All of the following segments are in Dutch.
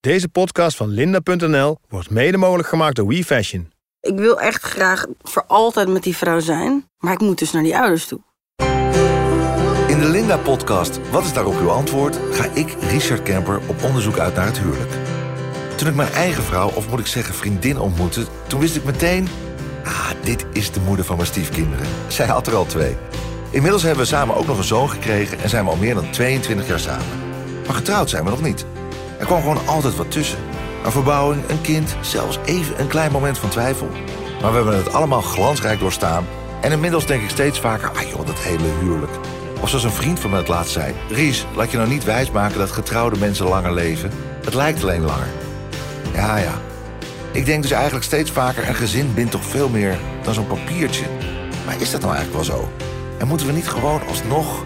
Deze podcast van linda.nl wordt mede mogelijk gemaakt door WeFashion. Ik wil echt graag voor altijd met die vrouw zijn. Maar ik moet dus naar die ouders toe. In de Linda-podcast Wat is daarop uw antwoord? ga ik, Richard Kemper, op onderzoek uit naar het huwelijk. Toen ik mijn eigen vrouw, of moet ik zeggen vriendin, ontmoette... toen wist ik meteen... Ah, dit is de moeder van mijn stiefkinderen. Zij had er al twee. Inmiddels hebben we samen ook nog een zoon gekregen... en zijn we al meer dan 22 jaar samen. Maar getrouwd zijn we nog niet. Er kwam gewoon altijd wat tussen. Een verbouwing, een kind, zelfs even een klein moment van twijfel. Maar we hebben het allemaal glansrijk doorstaan. En inmiddels denk ik steeds vaker, ah joh, dat hele huwelijk. Of zoals een vriend van me het laatst zei. Ries, laat je nou niet wijsmaken dat getrouwde mensen langer leven. Het lijkt alleen langer. Ja, ja. Ik denk dus eigenlijk steeds vaker, een gezin bindt toch veel meer dan zo'n papiertje. Maar is dat nou eigenlijk wel zo? En moeten we niet gewoon alsnog...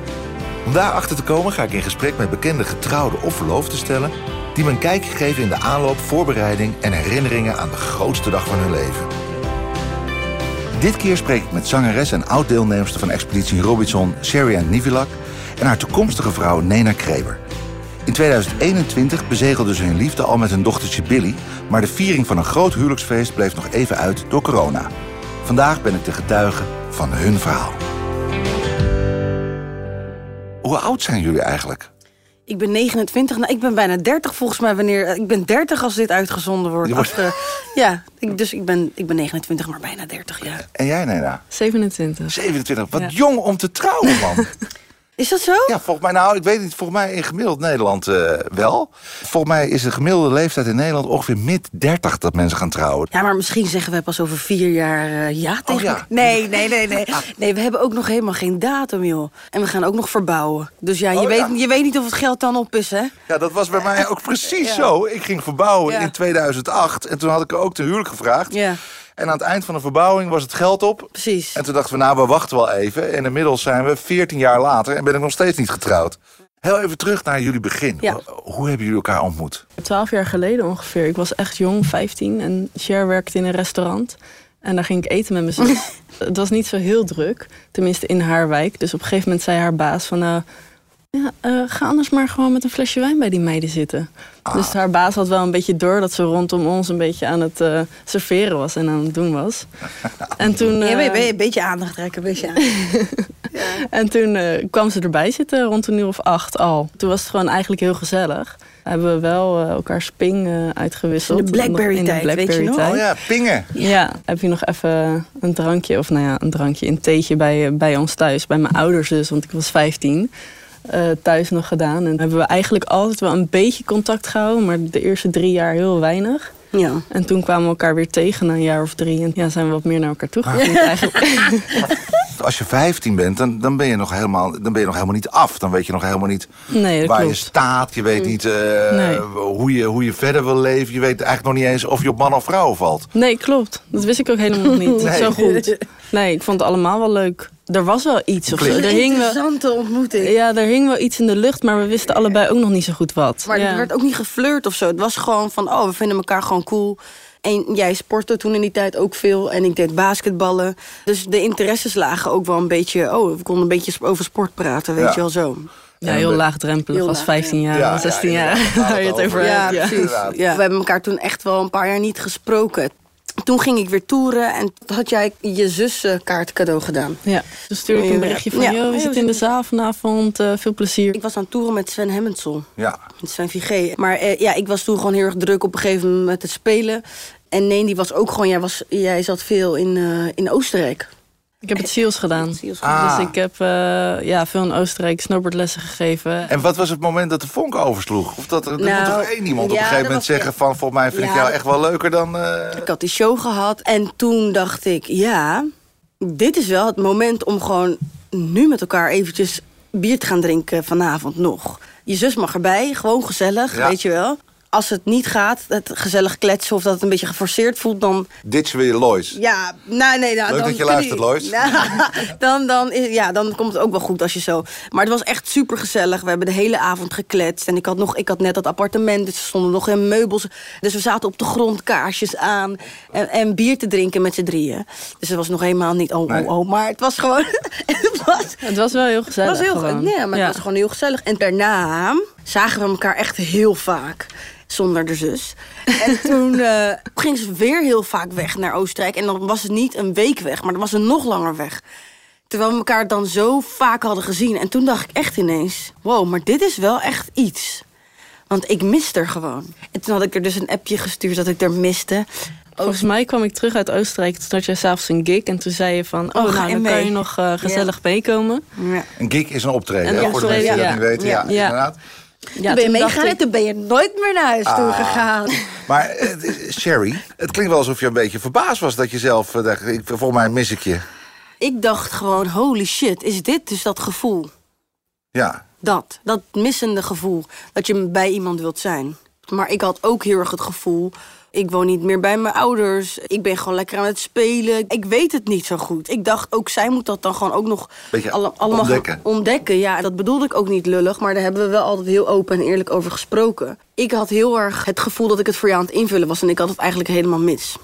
Om daarachter te komen ga ik in gesprek met bekende getrouwden of verloofden stellen... die me een kijkje geven in de aanloop, voorbereiding en herinneringen aan de grootste dag van hun leven. Dit keer spreek ik met zangeres en oud-deelnemster van Expeditie Robinson, Sherry Nivilak... en haar toekomstige vrouw Nena Kreber. In 2021 bezegelden ze hun liefde al met hun dochtertje Billy... maar de viering van een groot huwelijksfeest bleef nog even uit door corona. Vandaag ben ik de getuige van hun verhaal. Hoe oud zijn jullie eigenlijk? Ik ben 29, nou, ik ben bijna 30 volgens mij wanneer... Ik ben 30 als dit uitgezonden wordt. Je wordt- Afge- ja, ik, dus ik ben, ik ben 29, maar bijna 30, ja. En jij, Nena? 27. 27. Wat Ja. jong om te trouwen, man. Is dat zo? Ja, volgens mij, nou, ik weet niet, volgens mij in gemiddeld Nederland eh, wel. Volgens mij is de gemiddelde leeftijd in Nederland ongeveer mid 30 dat mensen gaan trouwen. Ja, maar misschien zeggen wij pas over vier jaar eh, ja tegen ja. elkaar. Nee, nee, nee, nee. Nee, we hebben ook nog helemaal geen datum, joh. En we gaan ook nog verbouwen. Dus ja, je, Oh, weet, ja. je weet niet of het geld dan op is, hè? Ja, dat was bij mij ook precies Ja. zo. Ik ging verbouwen in 2008 en toen had ik er ook ten huwelijk gevraagd. Ja, En aan het eind van de verbouwing was het geld op. precies. En toen dachten we, nou, we wachten wel even. En inmiddels zijn we 14 jaar later en ben ik nog steeds niet getrouwd. Heel even terug naar jullie begin. Ja. Hoe hebben jullie elkaar ontmoet? Twaalf jaar geleden ongeveer. Ik was echt jong, 15. En Cher werkte in een restaurant. En daar ging ik eten met mijn zus. het was niet zo heel druk. Tenminste in haar wijk. Dus op een gegeven moment zei haar baas van... nou, ja, eh, ga anders maar gewoon met een flesje wijn bij die meiden zitten. Dus haar baas had wel een beetje door dat ze rondom ons een beetje aan het eh, serveren was en aan het doen was. en toen, Ja, eh, ben je- ben je een beetje aandacht trekken, een beetje aandacht. En toen eh, kwam ze erbij zitten rond een uur of acht al. Toen was het gewoon eigenlijk heel gezellig. Hebben we wel elkaar sping eh, uitgewisseld. In de Blackberry-tijd, de weet je nog? Blackberry-tijd. Oh ja, pingen. Ja, heb je nog even een drankje, of nou ja, een drankje, een theetje bij, bij ons thuis, bij mijn ouders dus, want ik was 15, eh, thuis nog gedaan. En hebben we eigenlijk altijd wel een beetje contact gehouden, maar de eerste drie jaar heel weinig. Ja. En toen kwamen we elkaar weer tegen na een jaar of drie. En ja, zijn we wat meer naar elkaar toegegroeid eigenlijk. Als je 15 bent, dan, dan, ben je nog helemaal, dan ben je nog helemaal niet af. Dan weet je nog helemaal niet Nee, waar je staat. Je weet niet eh, Nee. hoe, je, hoe je verder wil leven. Je weet eigenlijk nog niet eens of je op man of vrouw valt. Nee, klopt. Dat wist ik ook helemaal nog niet. Nee. Zo goed. Nee, ik vond het allemaal wel leuk. Er was wel iets of zo. Er hing wel, Interessante ontmoeting. ja, er hing wel iets in de lucht, maar we wisten allebei ook nog niet zo goed wat. Maar ja. er werd ook niet geflirt of zo. Het was gewoon van, oh, we vinden elkaar gewoon cool. En jij sportte toen in die tijd ook veel. En ik deed basketballen. Dus de interesses lagen ook wel een beetje... Oh, we konden een beetje over sport praten, weet Ja. je wel zo. Ja, heel laagdrempelig Heel als laag, 15 jaar, Ja, ja, 16 jaar. Waar je het over Ja, hebt. Ja. precies. We hebben elkaar toen echt wel een paar jaar niet gesproken. Toen ging ik weer toeren en toen had jij je zus kaart cadeau gedaan. Ja, toen stuurde ik een berichtje van, Ja. joh, we zitten in de zaal vanavond, eh, veel plezier. Ik was aan het toeren met Sven Hemmensel. Ja. Met Sven Vigé. Maar eh, ja, ik was toen gewoon heel erg druk op een gegeven moment met het spelen. En nee, die was ook gewoon... Jij, was, jij zat veel in, eh, in Oostenrijk. Ik heb het SEALS gedaan. SEALS Ah. Dus ik heb eh, ja, veel in Oostenrijk snowboardlessen gegeven. En wat was het moment dat de vonk oversloeg? Of dat er, er Nou, moet toch één iemand op een gegeven moment was- zeggen van... volgens mij vind ik jou echt wel leuker dan... eh, Ik had die show gehad. En toen dacht ik, ja, dit is wel het moment om gewoon nu met elkaar eventjes bier te gaan drinken vanavond nog. Je zus mag erbij, gewoon gezellig, Ja. weet je wel. Als het niet gaat, het gezellig kletsen of dat het een beetje geforceerd voelt, dan Ditchen we je Lois. Ja, nou, nee, nou, Leuk dan dat je luistert, Lois. Nou, dan, dan, is- ja, dan komt het ook wel goed als je zo. Maar het was echt super gezellig. We hebben de hele avond gekletst. En ik had, nog, ik had net dat appartement, dus er stonden nog geen meubels. Dus we zaten op de grond, kaarsjes aan. En, en bier te drinken met z'n drieën. Dus het was nog helemaal niet oh, Nee. oh, oh. Maar het was gewoon. het was, Het was wel heel het gezellig. was heel, gewoon. nee, maar Ja. het was gewoon heel gezellig. En daarna zagen we elkaar echt heel vaak. Zonder de zus. En toen eh, ging ze weer heel vaak weg naar Oostenrijk. En dan was het niet een week weg, maar dan was ze nog langer weg. Terwijl we elkaar dan zo vaak hadden gezien. En toen dacht ik echt ineens: wow, maar dit is wel echt iets. Want ik miste er gewoon. En toen had ik er dus een appje gestuurd dat ik er miste. Volgens mij kwam ik terug uit Oostenrijk. Toen had jij s'avonds een gig. En toen zei je van, oh, Oh, nou, dan mee? kan je nog eh, gezellig meekomen. Ja. Een gig is een optreden, voor de mensen die dat niet weten. Ja, Ja. inderdaad. Ja, toen ben je meegegaan en toen ben je nooit meer naar huis toe Ah. gegaan. Maar eh, Sherry, het klinkt wel alsof je een beetje verbaasd was dat je zelf eh, dacht, ik, volgens mij mis ik je. Ik dacht gewoon, holy shit, is dit dus dat gevoel? Ja, Dat, dat missende gevoel. Dat je bij iemand wilt zijn. Maar ik had ook heel erg het gevoel... ik woon niet meer bij mijn ouders. Ik ben gewoon lekker aan het spelen. Ik weet het niet zo goed. Ik dacht, ook zij moet dat dan gewoon ook nog... Alle- allemaal ontdekken. ontdekken. Ja, dat bedoelde ik ook niet lullig. Maar daar hebben we wel altijd heel open en eerlijk over gesproken. Ik had heel erg het gevoel dat ik het voor jou aan het invullen was. En ik had het eigenlijk helemaal mis.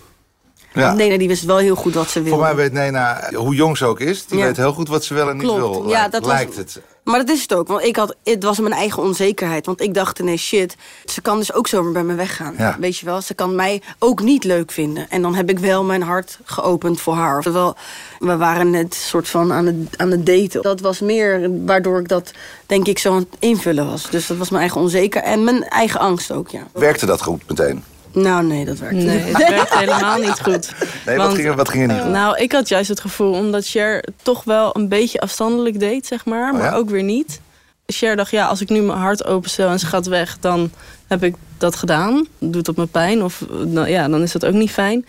Ja. Nee, nee, die wist wel heel goed wat ze wilde. Voor mij weet Nena, hoe jong ze ook is, die Ja. weet heel goed wat ze wel en niet Klopt. wil. Ja, lijkt- dat was- lijkt het. Maar dat is het ook, want ik had, het was mijn eigen onzekerheid. Want ik dacht ineens, shit, ze kan dus ook zomaar bij me weggaan. Ja. Weet je wel, ze kan mij ook niet leuk vinden. En dan heb ik wel mijn hart geopend voor haar. Terwijl we waren net soort van aan het, aan het daten. Dat was meer waardoor ik dat, denk ik, zo aan het invullen was. Dus dat was mijn eigen onzekerheid en mijn eigen angst ook, ja. Werkte dat goed meteen? Nou, nee, dat werkt Nee, niet. het werkt helemaal niet goed. Nee, wat ging, er- wat ging er niet goed? Nou, ik had juist het gevoel, omdat Cher toch wel een beetje afstandelijk deed, zeg maar. Maar Oh ja? ook weer niet. Cher dacht, ja, als ik nu mijn hart openstel en ze gaat weg, dan heb ik dat gedaan. Doet dat me pijn? Of nou, ja, dan is dat ook niet fijn.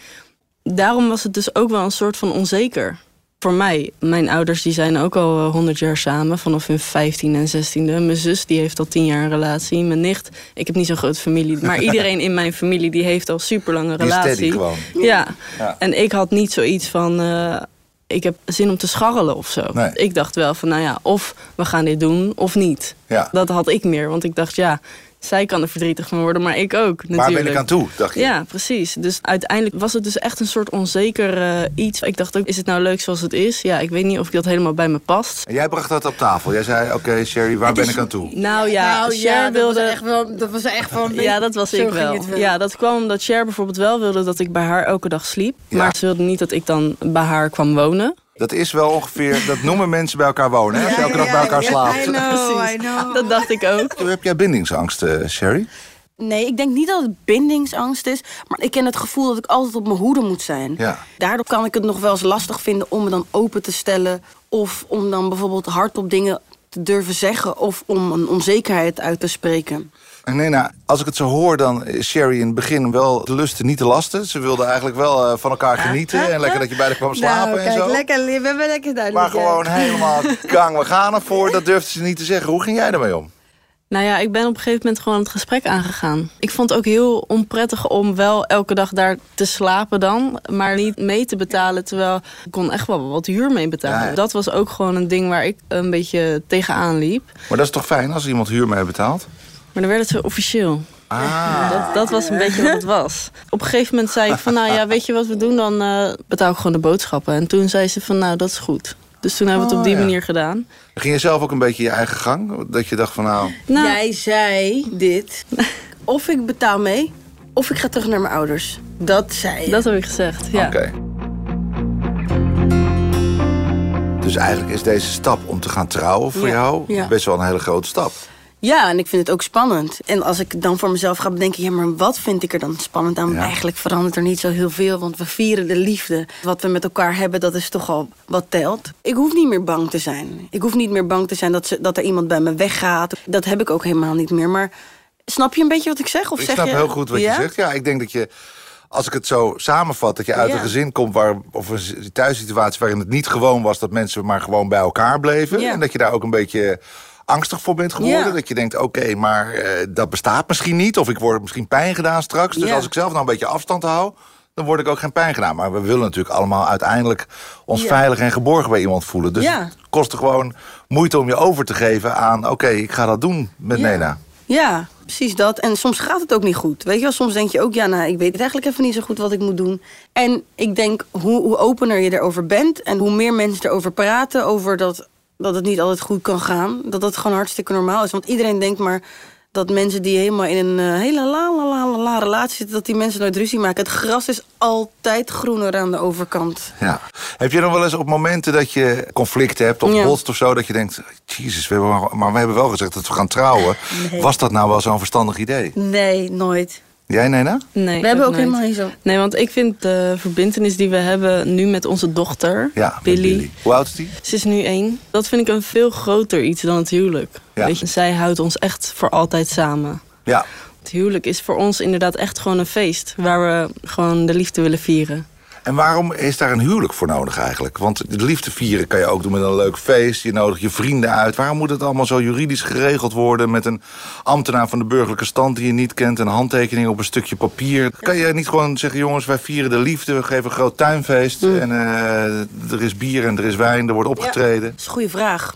Daarom was het dus ook wel een soort van onzeker. Voor mij, mijn ouders die zijn ook al honderd jaar samen, vanaf hun 15 en 16e. Mijn zus die heeft al tien jaar een relatie. Mijn nicht, ik heb niet zo'n grote familie, maar iedereen in mijn familie die heeft al super lange relatie. steady gewoon. Ja. Ja. en ik had niet zoiets van. eh, ik heb zin om te scharrelen of zo. Nee. Ik dacht wel van, nou ja, of we gaan dit doen of niet. Ja. Dat had ik meer, want ik dacht, ja, zij kan er verdrietig van worden, maar ik ook. Natuurlijk. Waar ben ik aan toe, dacht je? Ja, precies. Dus uiteindelijk was het dus echt een soort onzeker eh, iets. Ik dacht ook, is het nou leuk zoals het is? Ja, ik weet niet of dat helemaal bij me past. En jij bracht dat op tafel. Jij zei, oké Sherry, waar Het ben is- ik aan toe? Nou ja, nou, Cher ja, dat wilde... was echt wel, dat was echt wel beetje- Ja, dat was ik wel. Ja, dat kwam omdat Cher bijvoorbeeld wel wilde dat ik bij haar elke dag sliep. Ja. Maar ze wilde niet dat ik dan bij haar kwam wonen. Dat is wel ongeveer, dat noemen mensen bij elkaar wonen. Hè? Als je elke dag bij elkaar I slaapt. know, Precies. I know. Dat dacht ik ook. Heb jij bindingsangst, eh, Sherry? Nee, ik denk niet dat het bindingsangst is. Maar ik ken het gevoel dat ik altijd op mijn hoede moet zijn. Ja. Daardoor kan ik het nog wel eens lastig vinden om me dan open te stellen. Of om dan bijvoorbeeld hardop dingen te durven zeggen. Of om een onzekerheid uit te spreken. Nena, als ik het zo hoor, dan is Sherry in het begin wel de lusten, niet de lasten. Ze wilde eigenlijk wel eh, van elkaar genieten. En lekker dat je bij haar kwam slapen en zo. Nou, lekker, we hebben lekker duidelijk. Maar gewoon helemaal gang, we gaan ervoor. Dat durfde ze niet te zeggen. Hoe ging jij daarmee om? Nou ja, ik ben op een gegeven moment gewoon het gesprek aangegaan. Ik vond het ook heel onprettig om wel elke dag daar te slapen dan. Maar niet mee te betalen, terwijl ik kon echt wel wat huur mee betalen. Ja, ja. Dat was ook gewoon een ding waar ik een beetje tegenaan liep. Maar dat is toch fijn als iemand huur mee betaalt? Maar dan werd het zo officieel. Ah, Dat, dat was een beetje wat het was. Op een gegeven moment zei ik van, nou ja, weet je wat we doen? Dan eh, betaal ik gewoon de boodschappen. En toen zei ze van, nou, dat is goed. Dus toen hebben we het op Oh, die ja. manier gedaan. ging je zelf ook een beetje je eigen gang? Dat je dacht van nou, Nou, Jij zei dit. Of ik betaal mee, of ik ga terug naar mijn ouders. Dat zei je. dat heb ik gezegd, ja. oké. Dus eigenlijk is deze stap om te gaan trouwen voor Ja, jou ja. best wel een hele grote stap. Ja, en ik vind het ook spannend. En als ik dan voor mezelf ga bedenken, ja, maar wat vind ik er dan spannend aan? Ja. Eigenlijk verandert er niet zo heel veel, want we vieren de liefde. Wat we met elkaar hebben, dat is toch al wat telt. Ik hoef niet meer bang te zijn. Ik hoef niet meer bang te zijn dat, ze, dat er iemand bij me weggaat. Dat heb ik ook helemaal niet meer. Maar snap je een beetje wat ik zeg? Of Ik zeg snap je, heel goed wat Ja? je zegt. Ja, ik denk dat je, als ik het zo samenvat, dat je uit Ja. een gezin komt waar, of een thuissituatie waarin het niet gewoon was dat mensen maar gewoon bij elkaar bleven. Ja. En dat je daar ook een beetje angstig voor bent geworden. Ja. Dat je denkt, oké, maar eh, dat bestaat misschien niet. Of ik word misschien pijn gedaan straks. Dus Ja. als ik zelf nou een beetje afstand hou, dan word ik ook geen pijn gedaan. Maar we willen natuurlijk allemaal uiteindelijk ons Ja. veilig en geborgen bij iemand voelen. Dus Ja. het kost er gewoon moeite om je over te geven aan, oké, ik ga dat doen met Ja. Nena. Ja, precies dat. En soms gaat het ook niet goed. Weet je wel, soms denk je ook, ja, nou, ik weet eigenlijk even niet zo goed wat ik moet doen. En ik denk, hoe, hoe opener je erover bent en hoe meer mensen erover praten, over dat, dat het niet altijd goed kan gaan, dat dat gewoon hartstikke normaal is. Want iedereen denkt maar dat mensen die helemaal in een eh, hele la la la la la relatie zitten... dat die mensen nooit ruzie maken. Het gras is altijd groener aan de overkant. Ja. Heb je nog wel eens op momenten dat je conflicten hebt of Ja. botst of zo... dat je denkt, jezus, we hebben, maar- maar we hebben wel gezegd dat we gaan trouwen. Nee. Was dat nou wel zo'n verstandig idee? Nee, nooit. Jij, Nena? Nee, We hebben ook nooit. helemaal niet zo... Nee, want ik vind de verbintenis die we hebben nu met onze dochter, Ja, met Billy. Hoe oud is die? Ze is nu één. Dat vind ik een veel groter iets dan het huwelijk. Ja. Weet je, zij houdt ons echt voor altijd samen. Ja. Het huwelijk is voor ons inderdaad echt gewoon een feest. Waar we gewoon de liefde willen vieren. En waarom is daar een huwelijk voor nodig eigenlijk? Want de liefde vieren kan je ook doen met een leuk feest. Je nodigt je vrienden uit. Waarom moet het allemaal zo juridisch geregeld worden... met een ambtenaar van de burgerlijke stand die je niet kent... een handtekening op een stukje papier? Kan je niet gewoon zeggen, jongens, wij vieren de liefde... we geven een groot tuinfeest en eh, er is bier en er is wijn, er wordt opgetreden. Dat is een goede vraag.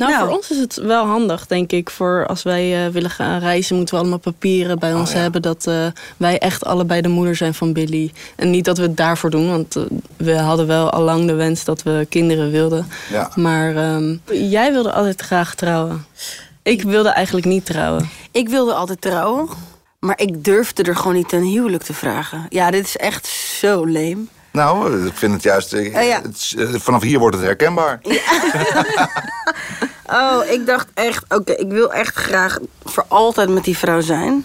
Nou, Nou. voor ons is het wel handig, denk ik. Voor als wij eh, willen gaan reizen, moeten we allemaal papieren bij ons Oh, ja. hebben. Dat eh, wij echt allebei de moeder zijn van Billy. En niet dat we het daarvoor doen, want eh, we hadden wel al lang de wens dat we kinderen wilden. Ja. Maar ehm, jij wilde altijd graag trouwen. Ik wilde eigenlijk niet trouwen. Ik wilde altijd trouwen, maar ik durfde er gewoon niet ten huwelijk te vragen. Ja, dit is echt zo leem. Nou, ik vind het juist... eh, Oh, ja. het eh, vanaf hier wordt het herkenbaar. Oh, ik dacht echt, oké, ik wil echt graag voor altijd met die vrouw zijn.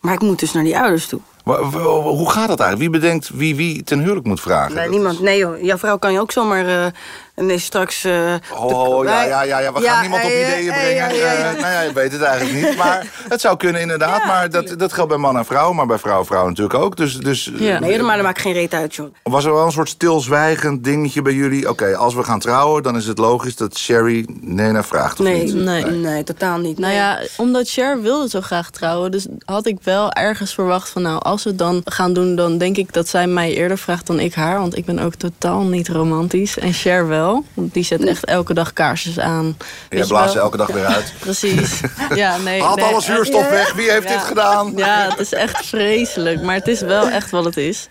Maar ik moet dus naar die ouders toe. Hoe gaat dat eigenlijk? Wie bedenkt wie wie ten huwelijk moet vragen? Nee, niemand. Nee joh, jouw vrouw kan je ook zomaar... eh nee, straks... eh, Oh, ja, ja, ja, ja, we Ja, gaan niemand op eh, ideeën eh, brengen. Eh, nou ja, je weet het eigenlijk niet. Maar het zou kunnen inderdaad. Ja, maar dat, dat geldt bij man en vrouw. Maar bij vrouw en vrouw natuurlijk ook. Dus, dus Ja. Nee, maar dat maakt geen reet uit, joh. was er wel een soort stilzwijgend dingetje bij jullie? Oké, als we gaan trouwen, dan is het logisch dat Sherry Nena vraagt of Nee, niet? nee. Nee. totaal niet. Nou Nee. ja, omdat Cher wilde zo graag trouwen. Dus had ik wel ergens verwacht van nou, als we het dan gaan doen, dan denk ik dat zij mij eerder vraagt dan ik haar. Want ik ben ook totaal niet romantisch. En Cher wel. Want die zet echt elke dag kaarsjes aan. En jij je blaast ze elke dag weer uit. Precies. Ja, nee. Haalt nee, alle zuurstof weg. Wie heeft Ja. dit gedaan? Ja, het is echt vreselijk. Maar het is wel echt wat het is.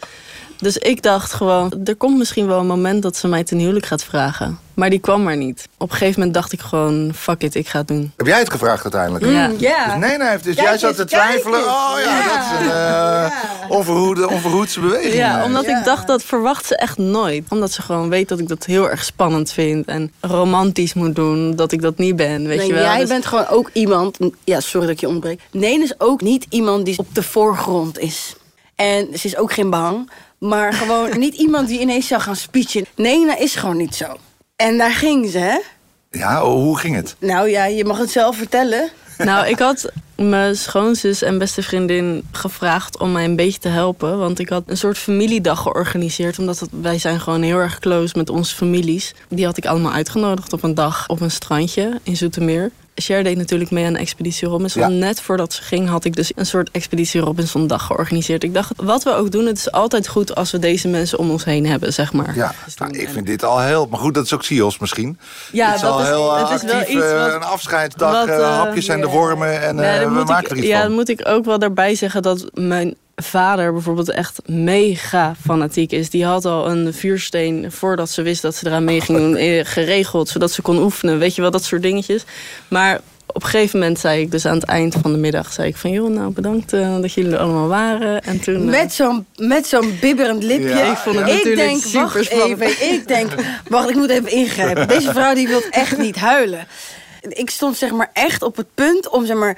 Dus ik dacht gewoon, er komt misschien wel een moment dat ze mij ten huwelijk gaat vragen. Maar die kwam er niet. Op een gegeven moment dacht ik gewoon, fuck it, ik ga het doen. Heb jij het gevraagd uiteindelijk? Ja. Ja. Dus Nena heeft dus, Kijk jij zat te twijfelen. Oh ja, Ja. dat is een eh, onverhoede, onverhoedse beweging. Ja, omdat Ja. ik dacht, dat verwacht ze echt nooit. Omdat ze gewoon weet dat ik dat heel erg spannend vind. En romantisch moet doen, dat ik dat niet ben, weet Nee, je wel. jij Dus- bent gewoon ook iemand... Ja, sorry dat ik je ontbreek. Nee, is ook niet iemand die op de voorgrond is. En ze is ook geen bang. Maar gewoon niet iemand die ineens zou gaan speechen. Nena is gewoon niet zo. En daar ging ze, hè? Ja, oh, hoe ging het? Nou ja, je mag het zelf vertellen. Nou, ik had mijn schoonzus en beste vriendin gevraagd om mij een beetje te helpen. Want ik had een soort familiedag georganiseerd. Omdat het- wij zijn gewoon heel erg close met onze families. Die had ik allemaal uitgenodigd op een dag op een strandje in Zoetermeer. Cher deed natuurlijk mee aan Expeditie Robinson. Ja. Net voordat ze ging had ik dus een soort Expeditie Robinson dag georganiseerd. Ik dacht, wat we ook doen, het is altijd goed als we deze mensen om ons heen hebben, zeg maar. Ja, Dus nou, ik vind dit al heel... Maar goed, dat is ook Sios misschien. Ja, het is dat al is- heel het is wel iets eh, wat- een afscheidsdag, wat, eh, eh, hapjes zijn de wormen en Ja, eh, dan we maken ik, er iets ja, van. dan moet ik ook wel daarbij zeggen dat mijn vader bijvoorbeeld echt mega fanatiek is. Die had al een vuursteen voordat ze wist dat ze eraan mee ging doen, eh, geregeld, zodat ze kon oefenen. Weet je wel, dat soort dingetjes. Maar op een gegeven moment zei ik dus aan het eind van de middag, zei ik van joh, nou bedankt eh, dat jullie er allemaal waren. En toen. eh, Met zo'n, met zo'n bibberend lipje. Ja, Ik vond het ik natuurlijk denk, super wacht spannend. even. Ik denk, wacht, ik moet even ingrijpen. Deze vrouw die wil echt niet huilen. Ik stond zeg maar echt op het punt om zeg maar...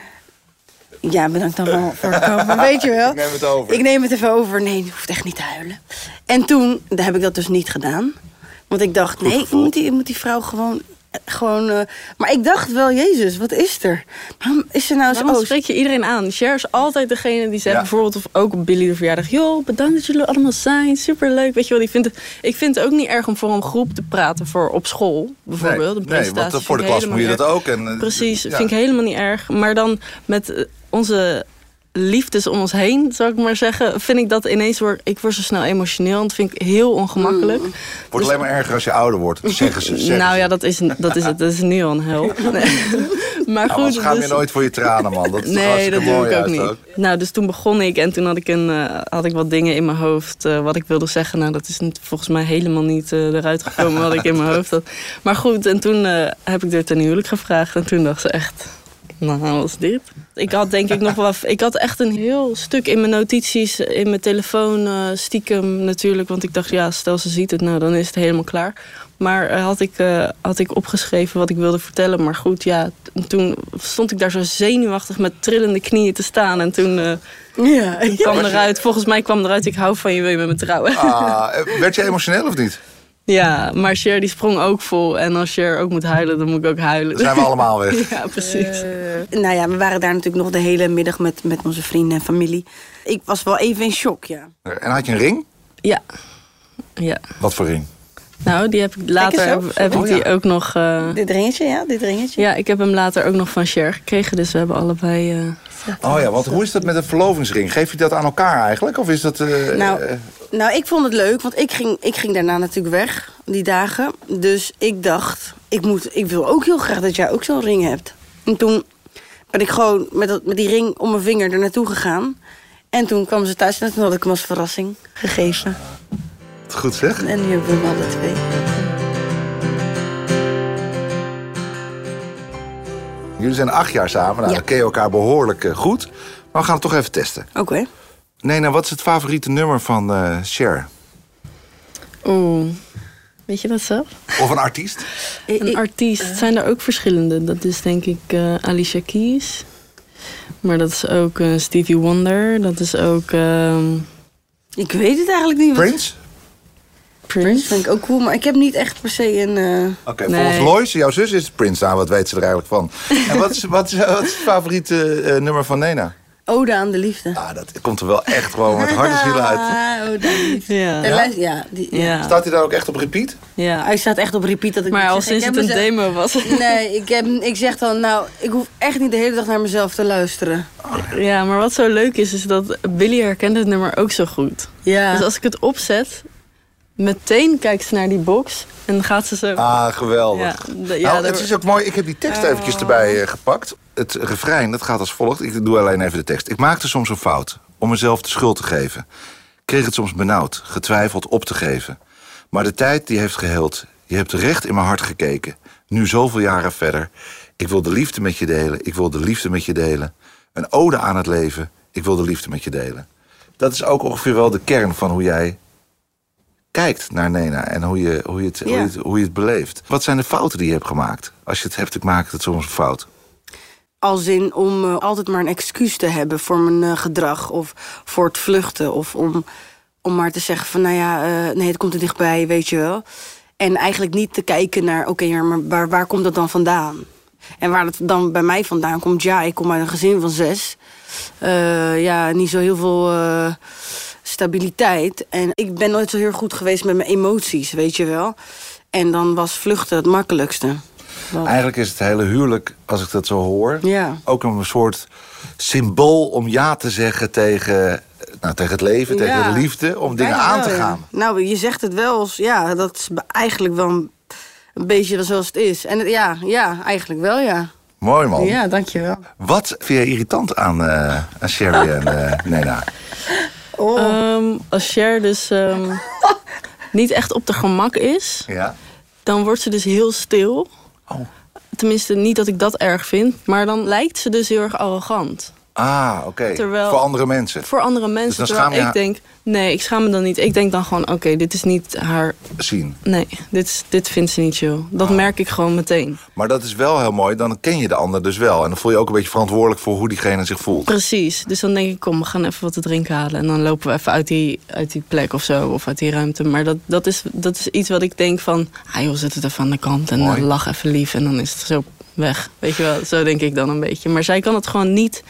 Ja, bedankt dan wel voor het komen. Weet je wel? Ik neem het over. Ik neem het even over. Nee, je hoeft echt niet te huilen. En toen daar heb ik dat dus niet gedaan. Want ik dacht, nee, ik moet, die, ik moet die vrouw gewoon... gewoon eh, maar ik dacht wel, Jezus, wat is er? Waarom is ze nou zo... Waarom spreek je iedereen aan? Cher is altijd degene die zegt Ja. bijvoorbeeld... of ook op Billy de verjaardag... joh, bedankt dat jullie allemaal zijn, superleuk. Weet je wel, die vindt het, ik vind het ook niet erg om voor een groep te praten... voor op school, bijvoorbeeld. Nee, nee, want eh, voor de klas moet je dat ook. En, eh, Precies, ja. vind ik helemaal niet erg. Maar dan met eh, onze liefdes om ons heen, zou ik maar zeggen... vind ik dat ineens... Word, ik word zo snel emotioneel en dat vind ik heel ongemakkelijk. Wordt Dus- alleen maar erger als je ouder wordt, zeggen ze. zeggen nou ze. ja, dat is, dat is het. Dat is nu al een hel. Nee. Maar goed, gaan dus- je nooit voor je tranen, man. Dat is toch Nee, dat doe ik ook niet. Nou, dus toen begon ik en toen had ik, een, eh, had ik wat dingen in mijn hoofd eh, wat ik wilde zeggen. Nou, dat is niet- volgens mij helemaal niet eh, eruit gekomen wat ik in mijn hoofd had. Maar goed, en toen eh, heb ik er ten huwelijk gevraagd en toen dacht ze echt, Nou, was dit? Ik had denk ik nog wel... Ik had echt een heel stuk in mijn notities, in mijn telefoon, eh, stiekem natuurlijk. Want ik dacht, ja, stel ze ziet het, nou, dan is het helemaal klaar. Maar eh, had, ik, eh, had ik opgeschreven wat ik wilde vertellen. Maar goed, ja, toen stond ik daar zo zenuwachtig met trillende knieën te staan. En toen eh, Ja, kwam eruit, volgens mij kwam eruit, ik hou van je, wil je met me trouwen? Ah, werd je emotioneel of niet? Ja, maar Cher die sprong ook vol. En als Cher ook moet huilen, dan moet ik ook huilen. Dan zijn we allemaal weg. Ja, precies. nou ja, we waren daar natuurlijk nog de hele middag met, met onze vrienden en familie. Ik was wel even in shock, ja. En had je een ring? Ja. Ja. Wat voor ring? Nou, die heb ik later heb, ik Oh, die ja. ook nog. eh, Dit ringetje, ja, dit ringetje. ja, ik heb hem later ook nog van Cher gekregen. Dus we hebben allebei. eh, Oh ja, want hoe is dat met een verlovingsring? Geef je dat aan elkaar eigenlijk? Of is dat... eh, Nou, eh, nou, ik vond het leuk, want ik ging, ik ging daarna natuurlijk weg, die dagen. Dus ik dacht, ik, moet, ik wil ook heel graag dat jij ook zo'n ring hebt. En toen ben ik gewoon met, dat, met die ring om mijn vinger er naartoe gegaan. En toen kwam ze thuis en toen had ik hem als verrassing gegeven. goed zeg. En nu hebben we hem alle twee. Jullie zijn acht jaar samen. Nou, Ja. dan ken je elkaar behoorlijk eh, goed. Maar we gaan het toch even testen. Oké. Nee, nou, wat is het favoriete nummer van eh Cher? Oeh. Weet je dat zelf? Of een artiest? Een artiest zijn er ook verschillende. Dat is denk ik eh, Alicia Keys. Maar dat is ook eh, Stevie Wonder. Dat is ook ehm, Ik weet het eigenlijk niet. wat- Prince? Prince vind ik ook cool, maar ik heb niet echt per se een... eh, Oké, Nee. volgens Lois, jouw zus is het Prince. Nou, wat weet ze er eigenlijk van? en wat is, wat is, wat is het favoriete eh, nummer van Nena? Ode aan de liefde. Ah, dat komt er wel echt gewoon met hart en ziel uit. Ah, Ode aan de liefde. Ja. En luister- Ja, die, ja. Ja. Staat hij daar ook echt op repeat? ja. Hij staat echt op repeat dat ik Maar al zeg, sinds ik het een mezelf- demo was. Nee, ik, heb, ik zeg dan, nou, ik hoef echt niet de hele dag naar mezelf te luisteren. Ja, maar wat zo leuk is, is dat Billy herkent het nummer ook zo goed. Ja. Dus als ik het opzet, meteen kijkt ze naar die box en dan gaat ze zo. Ah, geweldig. Ja, de- ja, nou, het is ook mooi. Ik heb die tekst eventjes erbij eh, gepakt. Het refrein, dat gaat als volgt. Ik doe alleen even de tekst. Ik maakte soms een fout om mezelf de schuld te geven. Kreeg het soms benauwd, getwijfeld op te geven. Maar de tijd die heeft geheeld. Je hebt recht in mijn hart gekeken. Nu zoveel jaren verder. Ik wil de liefde met je delen. Ik wil de liefde met je delen. Een ode aan het leven. Ik wil de liefde met je delen. Dat is ook ongeveer wel de kern van hoe jij kijkt naar Nena en hoe je, hoe je, het, hoe je, het, hoe je het beleeft. Wat zijn de fouten die je hebt gemaakt? Als je het hebt, ik maak het soms een fout. Als in om eh, altijd maar een excuus te hebben voor mijn eh, gedrag of voor het vluchten. Of om, om maar te zeggen van, nou ja, eh, nee, het komt er dichtbij, weet je wel. En eigenlijk niet te kijken naar, oké, ja, maar waar, waar komt dat dan vandaan? En waar het dan bij mij vandaan komt, ja, ik kom uit een gezin van zes. Ja, niet zo heel veel stabiliteit. En ik ben nooit zo heel goed geweest met mijn emoties, weet je wel. En dan was vluchten het makkelijkste. Eigenlijk is het hele huwelijk, als ik dat zo hoor, Ja. ook een soort symbool om ja te zeggen tegen, nou, tegen het leven, tegen de liefde, om dingen aan wel, te ja. gaan. Nou, je zegt het wel als, ja, dat is eigenlijk wel een, een beetje zoals het is. En het- ja, ja, eigenlijk wel, ja. Mooi man. Ja, dankjewel. Wat vind je irritant aan, eh aan Sherry en eh, Nena? Oh, Ehm, als Cher dus ehm, niet echt op de gemak is, Ja? dan wordt ze dus heel stil. Oh. Tenminste, niet dat ik dat erg vind, maar dan lijkt ze dus heel erg arrogant. Ah, oké. Terwijl- Voor andere mensen. Voor andere mensen. Dus dan terwijl ik denk, nee, ik schaam me dan niet. Ik denk dan gewoon, oké, dit is niet haar. Zien. Nee, dit, dit vindt ze niet chill. Dat Ah. merk ik gewoon meteen. Maar dat is wel heel mooi. Dan ken je de ander dus wel. En dan voel je ook een beetje verantwoordelijk voor hoe diegene zich voelt. Precies. Dus dan denk ik, kom, we gaan even wat te drinken halen. En dan lopen we even uit die, uit die plek of zo, of uit die ruimte. Maar dat, dat, is, dat is iets wat ik denk van, ah joh, zet het even aan de kant. En Mooi. eh, lach even lief en dan is het zo weg. Weet je wel, zo denk ik dan een beetje. Maar zij kan het gewoon niet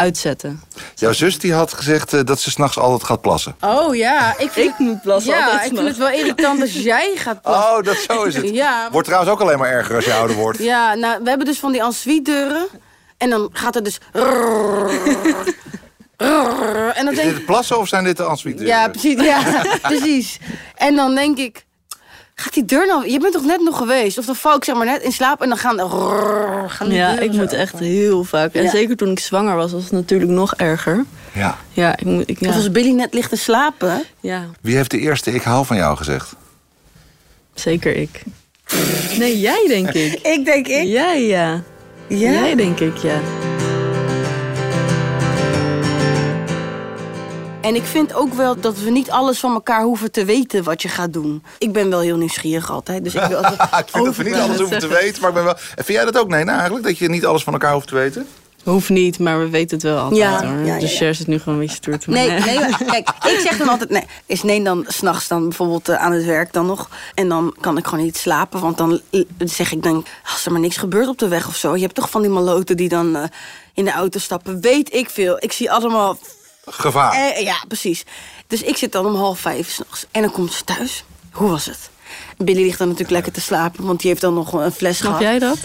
uitzetten. Jouw zus die had gezegd eh, dat ze s'nachts altijd gaat plassen. oh ja, ik vind, Ik moet plassen ja, altijd ik vind het wel irritant als jij gaat plassen. Oh, dat zo is het. Ja. Wordt trouwens ook alleen maar erger als je ouder wordt. Ja, nou, we hebben dus van die ensuite deuren. En dan gaat het dus... En dan Is denk dit het plassen of zijn dit de ensuite Ja, precies. Ja, precies. En dan denk ik, gaat die deur nou... Je bent toch net nog geweest? Of dan val ik zeg maar net in slaap en dan gaan, gaan die Ja, ik moet open. echt heel vaak. En Ja. zeker toen ik zwanger was, was het natuurlijk nog erger. Ja. Ja, ik moet. Ik, ja, Of als Billy net ligt te slapen. ja, Wie heeft de eerste ik hou van jou gezegd? zeker ik. Nee, jij denk ik. Ik denk ik. Jij, ja. Ja? Jij denk ik, ja. En ik vind ook wel dat we niet alles van elkaar hoeven te weten wat je gaat doen. Ik ben wel heel nieuwsgierig altijd. Dus ik wil altijd ik vind dat we niet alles hoeven te weten, maar ik ben wel... En vind jij dat ook, nee, nou, eigenlijk? Dat je niet alles van elkaar hoeft te weten? Hoeft niet, maar we weten het wel altijd. Ja, hoor. ja, ja, de ja. share zit nu gewoon een beetje stoer te Nee, maken. nee, maar kijk, ik zeg dan altijd... Nee, is nee dan s'nachts dan bijvoorbeeld eh, aan het werk dan nog. En dan kan ik gewoon niet slapen. Want dan zeg ik dan... Als er maar niks gebeurt op de weg of zo. Je hebt toch van die maloten die dan eh, in de auto stappen. Weet ik veel. Ik zie allemaal... Gevaar. Eh, ja, precies. Dus ik zit dan om half vijf s'nachts. En dan komt ze thuis. Hoe was het? Billy ligt dan natuurlijk lekker te slapen. Want die heeft dan nog een fles Snap gehad. jij dat?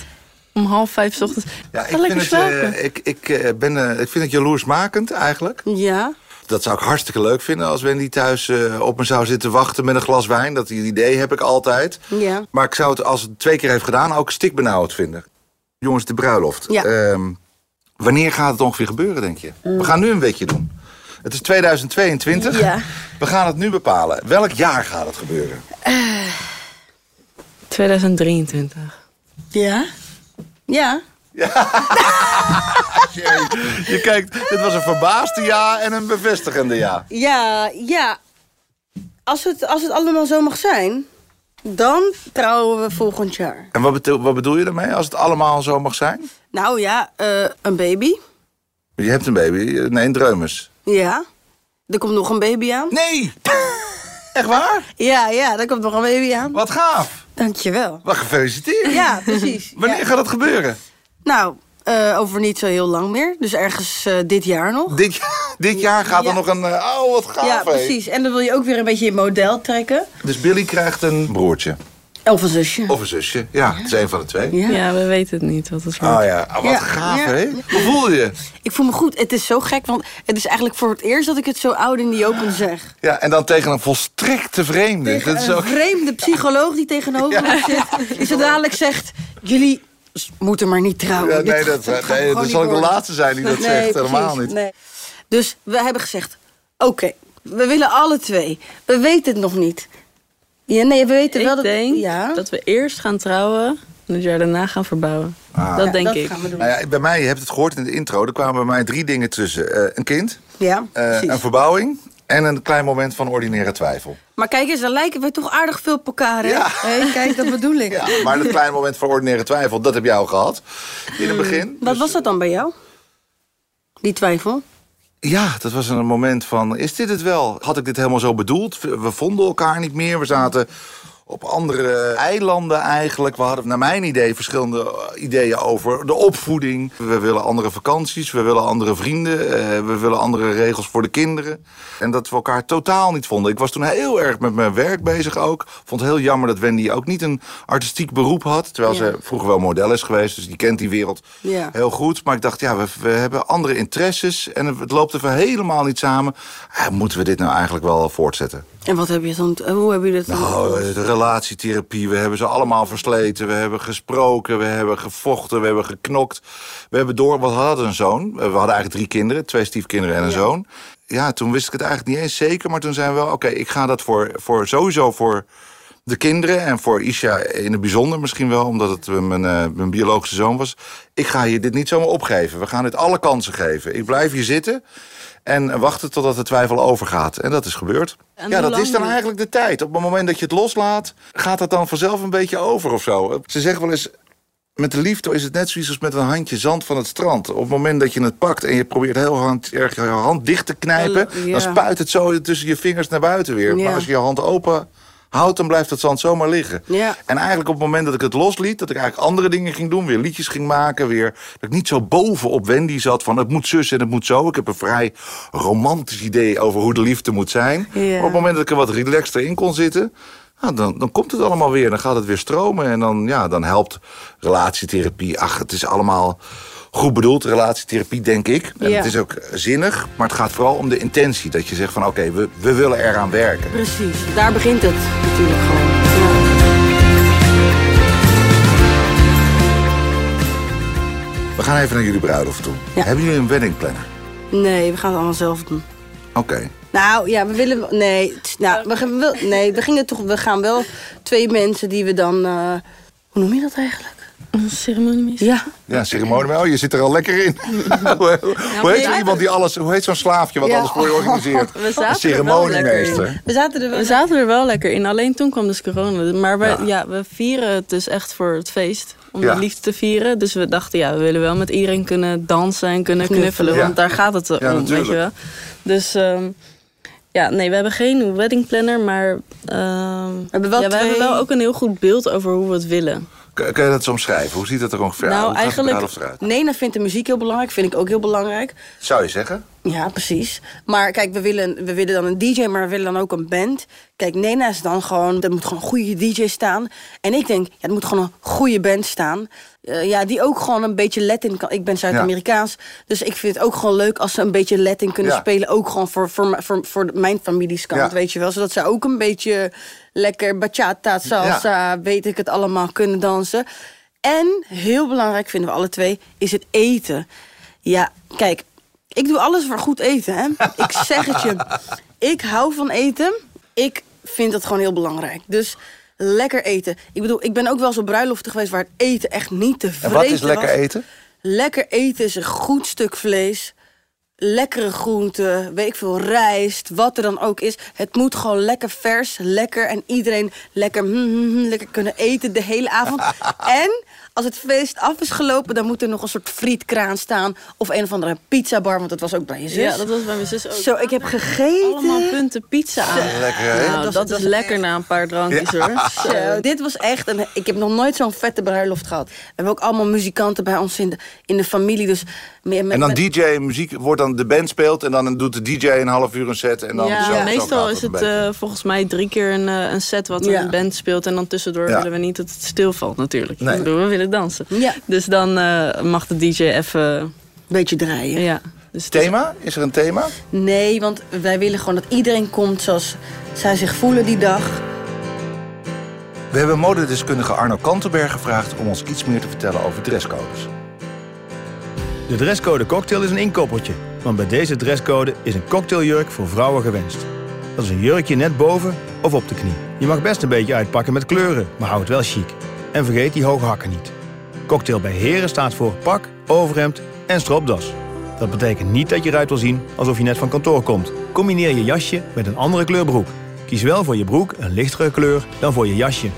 Om half vijf 's ochtends. Ja, Ga ik lekker vind, het, slapen. eh, ik, ik, eh, ben, ik vind het jaloersmakend eigenlijk. Ja. Dat zou ik hartstikke leuk vinden als Wendy thuis op me zou zitten wachten met een glas wijn. Dat idee heb ik altijd. Ja. Maar ik zou het als het twee keer heeft gedaan ook stikbenauwd vinden. Jongens, de bruiloft. Ja. Ehm, wanneer gaat het ongeveer gebeuren, denk je? We gaan nu een weekje doen. Het is 2022. Ja. We gaan het nu bepalen. Welk jaar gaat het gebeuren? 2023. Ja. Ja. Je, je kijkt, het was een verbaasde ja en een bevestigende ja. Ja, ja. Als het, als het allemaal zo mag zijn, dan trouwen we volgend jaar. En wat bedoel, wat bedoel je daarmee als het allemaal zo mag zijn? Nou ja, eh, een baby. Je hebt een baby. Nee, een dreumes. Ja. Er komt nog een baby aan. Nee! Echt waar? Ja, ja, er komt nog een baby aan. Wat gaaf. Dankjewel. Wat gefeliciteerd. Ja, precies. Wanneer Ja. gaat dat gebeuren? Nou, eh, over niet zo heel lang meer. Dus ergens eh, dit jaar nog. Dit, dit jaar gaat er nog een... eh, oh, wat gaaf, ja, precies. En dan wil je ook weer een beetje je model trekken. Dus Billy krijgt een broertje. Of een zusje. Of een zusje. Ja, het is een van de twee. Ja. Ja. we weten het niet wat het wordt. Oh ja, oh, wat Ja, gaaf, ja. hè? Hoe voel je? Ik voel me goed. Het is zo gek, want het is eigenlijk voor het eerst dat ik het zo oud in die open zeg. Ja, en dan tegen een volstrekte vreemde. Tegen Dat is een ook... vreemde psycholoog die tegenover me zit. Die zo dadelijk zegt, jullie moeten maar niet trouwen. Nee, dat, nee, dat niet zal ik de laatste zijn die dat Nee, zegt. precies, Helemaal niet. nee. Dus we hebben gezegd, oké, we willen alle twee. We weten het nog niet. Ja, nee, we weten wel Ik dat... denk ja. dat we eerst gaan trouwen en het jaar daarna gaan verbouwen. Ah. Dat Ja, denk dat ik. gaan we doen. Nou ja, bij mij, je hebt het gehoord in de intro, er kwamen bij mij drie dingen tussen. Eh, een kind, Ja, eh, een verbouwing en een klein moment van ordinaire twijfel. Maar kijk eens, dan lijken we toch aardig veel op elkaar, hè? Ja. Hé, kijk, dat bedoel ik. Ja, maar dat kleine moment van ordinaire twijfel, dat heb jij al gehad in het begin. Wat Dus- was dat dan bij jou? Die twijfel? Ja, dat was een moment van, is dit het wel? Had ik dit helemaal zo bedoeld? We vonden elkaar niet meer. We zaten op andere eilanden eigenlijk. We hadden naar mijn idee verschillende eh, ideeën over de opvoeding. We willen andere vakanties, we willen andere vrienden. eh, we willen andere regels voor de kinderen. En dat we elkaar totaal niet vonden. Ik was toen heel erg met mijn werk bezig ook. Vond het heel jammer dat Wendy ook niet een artistiek beroep had. Terwijl Ja. ze vroeger wel model is geweest. Dus die kent die wereld Ja. heel goed. Maar ik dacht, ja, we, we hebben andere interesses. En het loopt even helemaal niet samen. Ah, moeten we dit nou eigenlijk wel voortzetten? En wat heb je dan, hoe heb je dat dan? Nou, eh, relatietherapie, we hebben ze allemaal versleten. We hebben gesproken, we hebben gevochten, we hebben geknokt. We hebben door, we hadden een zoon. We hadden eigenlijk drie kinderen, twee stiefkinderen en een zoon. Ja, toen wist ik het eigenlijk niet eens zeker. Maar toen zijn we wel, oké, ik ga dat voor, voor sowieso voor de kinderen... en voor Isha in het bijzonder misschien wel, omdat het mijn, eh, mijn biologische zoon was. Ik ga je dit niet zomaar opgeven. We gaan dit alle kansen geven. Ik blijf hier zitten en wachten totdat de twijfel overgaat. En dat is gebeurd. En ja, dat is dan eigenlijk de tijd. Op het moment dat je het loslaat, gaat dat dan vanzelf een beetje over of zo. Ze zeggen wel eens, met de liefde is het net zoiets als met een handje zand van het strand. Op het moment dat je het pakt en je probeert heel hand, erg je hand dicht te knijpen... Ja. dan spuit het zo tussen je vingers naar buiten weer. Ja. Maar als je je hand open houdt, dan blijft het zand zomaar liggen. Ja. En eigenlijk op het moment dat ik het losliet... dat ik eigenlijk andere dingen ging doen, weer liedjes ging maken... weer dat ik niet zo boven op Wendy zat van het moet zus en het moet zo. Ik heb een vrij romantisch idee over hoe de liefde moet zijn. Ja. Op het moment dat ik er wat relaxter in kon zitten... Nou, dan, dan komt het allemaal weer, dan gaat het weer stromen... en dan, ja, dan helpt relatietherapie. Ach, het is allemaal goed bedoeld, relatietherapie, denk ik. En Ja. het is ook zinnig, maar het gaat vooral om de intentie. Dat je zegt van, oké, we, we willen eraan werken. Precies, daar begint het natuurlijk gewoon. Ja. We gaan even naar jullie bruiloft toe. Ja. Hebben jullie een wedding planner? Nee, we gaan het allemaal zelf doen. Oké. Nou ja, we willen. Nee, nou, we, gaan wel, nee we, gingen toch, we gaan wel twee mensen die we dan. eh, hoe noem je dat eigenlijk? Een ceremoniemeester? Ja. Ja, ceremonie. Oh, je zit er al lekker in. hoe hoe heet zo iemand die alles... Hoe heet zo'n slaafje wat Ja. alles voor je organiseert? We zaten Een er wel lekker ceremoniemeester. We zaten er wel. We zaten er wel lekker in, alleen toen kwam dus corona. Maar we, Ja. ja. we vieren het dus echt voor het feest. Om Ja. de liefde te vieren. Dus we dachten, ja, we willen wel met iedereen kunnen dansen en kunnen knuffelen. Ja. Want daar gaat het om, Ja, weet je wel. Dus ehm, ja, nee, we hebben geen wedding planner. Maar ehm, hebben wel ja, we twee- hebben wel ook een heel goed beeld over hoe we het willen. Kun je dat omschrijven? Hoe ziet het er ongeveer Nou, uit? Eigenlijk-? Nena vindt de muziek heel belangrijk. Vind ik ook heel belangrijk. Zou je zeggen? Ja, precies. Maar kijk, we willen, we willen dan een DJ, maar we willen dan ook een band. Kijk, Nena is dan gewoon, er moet gewoon een goede DJ staan. En ik denk, ja, er moet gewoon een goede band staan. Eh, ja, die ook gewoon een beetje Latin kan. Ik ben Zuid-Amerikaans, dus ik vind het ook gewoon leuk als ze een beetje Latin kunnen Ja. spelen. Ook gewoon voor, voor, voor, voor mijn families kant, Ja. weet je wel. Zodat ze ook een beetje lekker bachata, salsa, weet ik het allemaal, kunnen dansen. En heel belangrijk vinden we alle twee, is het eten. Ja, kijk, ik doe alles voor goed eten, hè. Ik zeg het je. Ik hou van eten. Ik vind dat gewoon heel belangrijk. Dus lekker eten. Ik bedoel, ik ben ook wel eens op bruiloften geweest... waar het eten echt niet te vreten En wat is lekker was. eten? Lekker eten is een goed stuk vlees. Lekkere groenten, weet ik veel, rijst, wat er dan ook is. Het moet gewoon lekker vers, lekker en iedereen lekker, mm, mm, mm, lekker kunnen eten de hele avond. en als het feest af is gelopen, dan moet er nog een soort frietkraan staan. Of een of andere pizzabar, want dat was ook bij je zus. Ja, dat was bij mijn zus ook. Zo, ik heb gegeten. Allemaal punten pizza aan. Lekker, hè? Nou, dat dat, is- dat is is lekker na een paar drankjes hoor. Zo, dit was echt een. Ik heb nog nooit zo'n vette bruiloft gehad. We hebben ook allemaal muzikanten bij ons in de, in de familie. Dus meer met, En dan met- DJ, muziek wordt dan de band speelt en dan doet de DJ een half uur een set en dan ja, zo, zo meestal is het eh, volgens mij drie keer een, eh, een set wat Ja. een band speelt. En dan tussendoor Ja. willen we niet dat het stilvalt natuurlijk. Nee. Ik bedoel, we willen dansen. Ja. Dus dan eh, mag de DJ even... beetje draaien. Ja. Dus is- Thema? Is er een thema? Nee, want wij willen gewoon dat iedereen komt zoals zij zich voelen die dag. We hebben modedeskundige Arno Kantenberg gevraagd om ons iets meer te vertellen over dresscodes. De dresscode cocktail is een inkoppertje. Want bij deze dresscode is een cocktailjurk voor vrouwen gewenst. Dat is een jurkje net boven of op de knie. Je mag best een beetje uitpakken met kleuren, maar hou het wel chic. En vergeet die hoge hakken niet. Cocktail bij heren staat voor pak, overhemd en stropdas. Dat betekent niet dat je eruit wil zien alsof je net van kantoor komt. Combineer je jasje met een andere kleur broek. Kies wel voor je broek een lichtere kleur dan voor je jasje.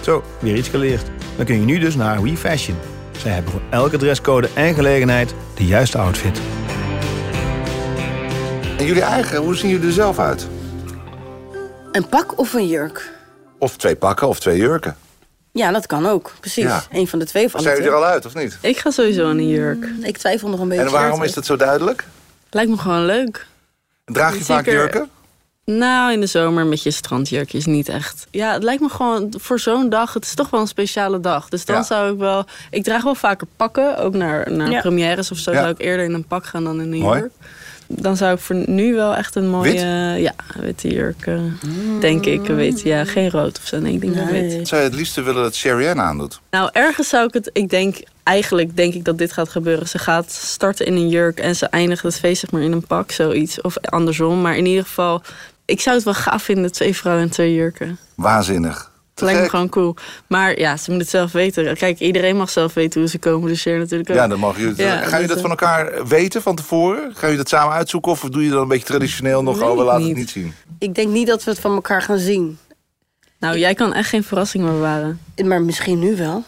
Zo, weer iets geleerd. Dan kun je nu dus naar We Fashion. Zij hebben voor elke dresscode en gelegenheid de juiste outfit. En jullie eigen, hoe zien jullie er zelf uit? Een pak of een jurk? Of twee pakken of twee jurken. Ja, dat kan ook. Precies. Ja. Eén van de twee of alle Zijn jullie er al uit of niet? Ik ga sowieso in een jurk. Ik twijfel nog een beetje. En waarom is dat zo duidelijk? Lijkt me gewoon leuk. Draag je vaak Zeker. jurken? Nou, in de zomer met je strandjurkjes niet echt. Ja, het lijkt me gewoon voor zo'n dag. Het is toch wel een speciale dag. Dus dan Ja. zou ik wel. Ik draag wel vaker pakken. Ook naar, naar Ja. premières of zo. Ja. Zou ik eerder in een pak gaan dan in een jurk. Dan zou ik voor nu wel echt een mooie. Wit? Ja, witte jurk. eh, Denk ik. Wit. Ja, geen rood of zo. Nee, ik denk wel Nee. wit. Zou je het liefste willen dat Sherry Ann aandoet? Nou, ergens zou ik het. Ik denk. Eigenlijk denk ik dat dit gaat gebeuren. Ze gaat starten in een jurk en ze eindigt het feest zeg maar in een pak, zoiets. Of andersom. Maar in ieder geval, ik zou het wel gaaf vinden, twee vrouwen en twee jurken. Waanzinnig. Te Het lijkt me gewoon cool. Maar ja, ze moet het zelf weten. Kijk, iedereen mag zelf weten hoe ze komen. Dus Cher natuurlijk ook. Ja, dan mag je. Ja, Gaan jullie dus, dat eh, van elkaar weten van tevoren? Gaan jullie dat samen uitzoeken? Of doe je dan een beetje traditioneel nog? Oh, we laten niet. het niet zien. Ik denk niet dat we het van elkaar gaan zien. Nou, jij kan echt geen verrassing meer bewaren. Maar misschien nu wel.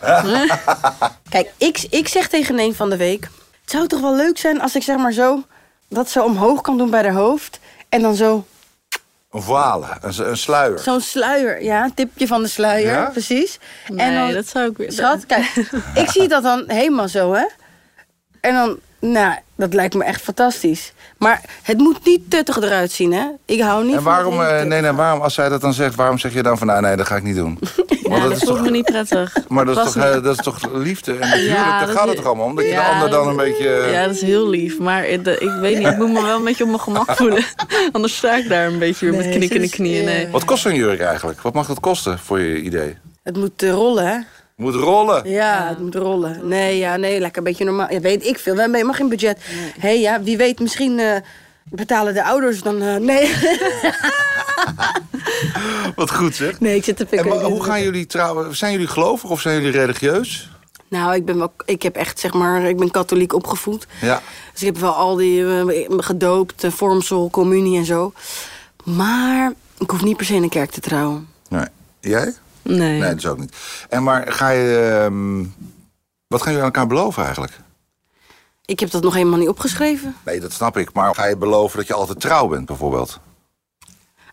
Kijk, ik, ik zeg tegen een van de week... Het zou toch wel leuk zijn als ik zeg maar zo... dat zo omhoog kan doen bij haar hoofd. En dan zo... Een voile, een, een sluier. Zo'n sluier, ja, een tipje van de sluier, Ja? precies. Nee, en dan, dat zou ik weer... schat, kijk, ik zie dat dan helemaal zo, hè. En dan, nou, dat lijkt me echt fantastisch. Maar het moet niet tuttig eruit zien, hè. Ik hou niet En van waarom, hele eh, nee, nee, waarom, als zij dat dan zegt, waarom zeg je dan van, nou, nee, dat ga ik niet doen? Ja, Want dat, dat is voelt toch, me niet prettig. maar dat is, toch, eh, dat is toch liefde en natuurlijk, Ja, daar gaat is- het toch allemaal om? Dat je de ander dan een beetje... Ja, dat is heel lief. Maar ik, ik weet niet, ik moet me wel een beetje op mijn gemak voelen. Anders sta ik daar een beetje weer met Nee, knikkende knieën. Nee. Wat kost zo'n jurk eigenlijk? Wat mag dat kosten voor je idee? Het moet eh, rollen, hè. Moet rollen. Ja, het moet rollen. Nee, ja, nee, lekker een beetje normaal. Ja, weet ik veel. We hebben helemaal geen budget. Hé, hey, ja, wie weet, misschien eh, betalen de ouders dan... eh, nee. Wat goed zeg. nee, ik zit te En pikken. maar hoe gaan jullie trouwen? Zijn jullie gelovig of zijn jullie religieus? Nou, ik ben wel, ik heb echt zeg maar, ik ben katholiek opgevoed. Ja. Dus ik heb wel al die eh, gedoopt, vormsel, communie en zo. Maar ik hoef niet per se in een kerk te trouwen. Nee. Jij? Nee. Nee, dat is ook niet. En maar ga je... ehm, wat gaan jullie aan elkaar beloven eigenlijk? Ik heb dat nog helemaal niet opgeschreven. Nee, dat snap ik. Maar ga je beloven dat je altijd trouw bent, bijvoorbeeld?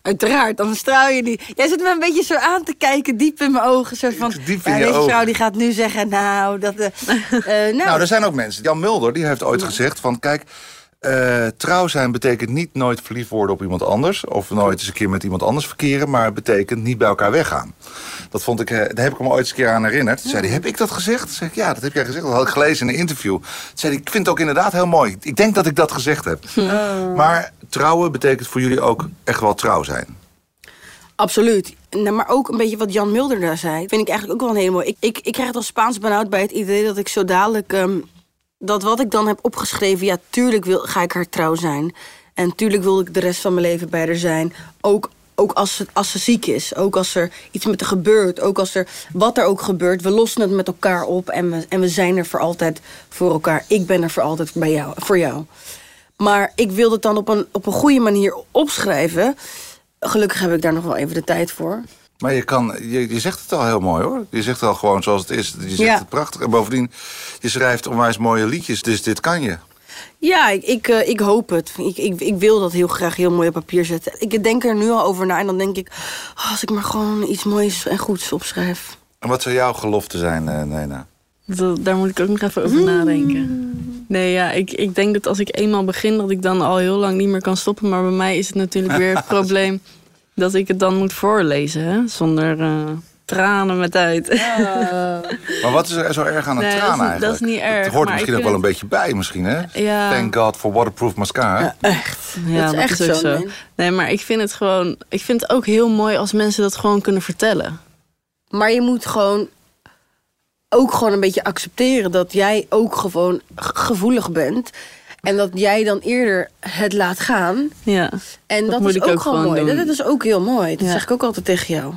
Uiteraard, dan straal je niet. Jij zit me een beetje zo aan te kijken, diep in mijn ogen. Soort van, Diep in ja, je deze ogen. vrouw die gaat nu zeggen, nou, dat... eh, eh, nou, Nou, er zijn ook mensen. Jan Mulder die heeft ooit gezegd van... kijk, eh, trouw zijn betekent niet nooit verliefd worden op iemand anders... of nooit eens een keer met iemand anders verkeren... maar het betekent niet bij elkaar weggaan. Dat vond ik, eh, daar heb ik hem ooit eens een keer aan herinnerd. Toen zei hij, heb ik dat gezegd? Toen zei ik, ja, dat heb jij gezegd. Dat had ik gelezen in een interview. Toen zei hij, ik vind het ook inderdaad heel mooi. Ik denk dat ik dat gezegd heb. Maar trouwen betekent voor jullie ook echt wel trouw zijn. Absoluut. Nou, maar ook een beetje wat Jan Mulder daar zei. Vind ik eigenlijk ook wel een hele mooie. Ik, ik, ik krijg het als Spaans benauwd bij het idee dat ik zo dadelijk. ehm, dat wat ik dan heb opgeschreven. Ja, tuurlijk wil, ga ik haar trouw zijn. En tuurlijk wil ik de rest van mijn leven bij haar zijn. Ook, ook als, ze, als ze ziek is. Ook als er iets met haar gebeurt. Ook als er wat er ook gebeurt. We lossen het met elkaar op. En we, en we zijn er voor altijd voor elkaar. Ik ben er voor altijd bij jou, voor jou. Maar ik wil het dan op een, op een goede manier opschrijven. Gelukkig heb ik daar nog wel even de tijd voor. Maar je, kan, je, je zegt het al heel mooi hoor. Je zegt het al gewoon zoals het is. Je zegt Ja. het prachtig. En bovendien, je schrijft onwijs mooie liedjes. Dus dit kan je. Ja, ik, ik, eh, ik hoop het. Ik, ik, ik wil dat heel graag heel mooi op papier zetten. Ik denk er nu al over na en dan denk ik... oh, als ik maar gewoon iets moois en goeds opschrijf. En wat zou jouw gelofte zijn, eh, Nena? Dat- daar moet ik ook nog even over nadenken. Nee, ja, ik, ik denk dat als ik eenmaal begin, dat ik dan al heel lang niet meer kan stoppen. Maar bij mij is het natuurlijk weer het probleem dat ik het dan moet voorlezen, hè? zonder eh, tranen met uit. Maar wat is er zo erg aan een Nee, traan eigenlijk? dat is niet erg, Het hoort er misschien ook wel een beetje bij, misschien, hè? Ja. Thank God for waterproof mascara. Echt. Ja, dat is echt zo. man. Nee, maar ik vind het gewoon. Ik vind het ook heel mooi als mensen dat gewoon kunnen vertellen. Maar je moet gewoon ook gewoon een beetje accepteren... dat jij ook gewoon gevoelig bent. En dat jij dan eerder het laat gaan. Ja. En Dat dat, moet is ik ook, ook gewoon mooi. doen. Dat is ook heel mooi. Dat Ja. zeg ik ook altijd tegen jou.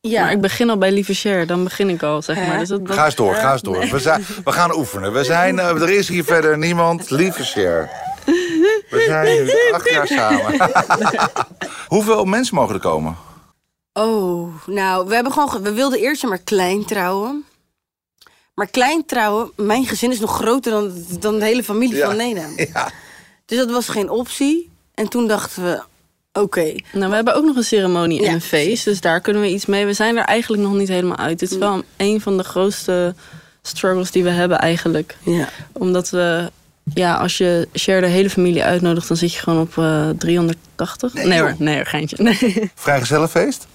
Ja. Maar ik begin al bij lieve share, dan begin ik al, zeg maar. Dus dat, dat- Ga eens door, ga eens door. We, zijn, we gaan oefenen. We zijn, eh, er is hier verder niemand. Lieve share. We zijn acht jaar samen. Hoeveel mensen mogen er komen? Oh, nou, we, hebben gewoon, ge- we wilden eerst maar klein trouwen. Maar klein trouwen, mijn gezin is nog groter dan, dan de hele familie Ja. van Nena. Ja. Dus dat was geen optie. En toen dachten we, oké. Nou, we hebben ook nog een ceremonie en Ja, een feest. Dus daar kunnen we iets mee. We zijn er eigenlijk nog niet helemaal uit. Dit is wel een van de grootste struggles die we hebben eigenlijk. Ja. Omdat we... Ja, als je share de hele familie uitnodigt, dan zit je gewoon op eh 380. Nee, Nee, hoor, nee hoor, geintje. Nee. Vrijgezellenfeest?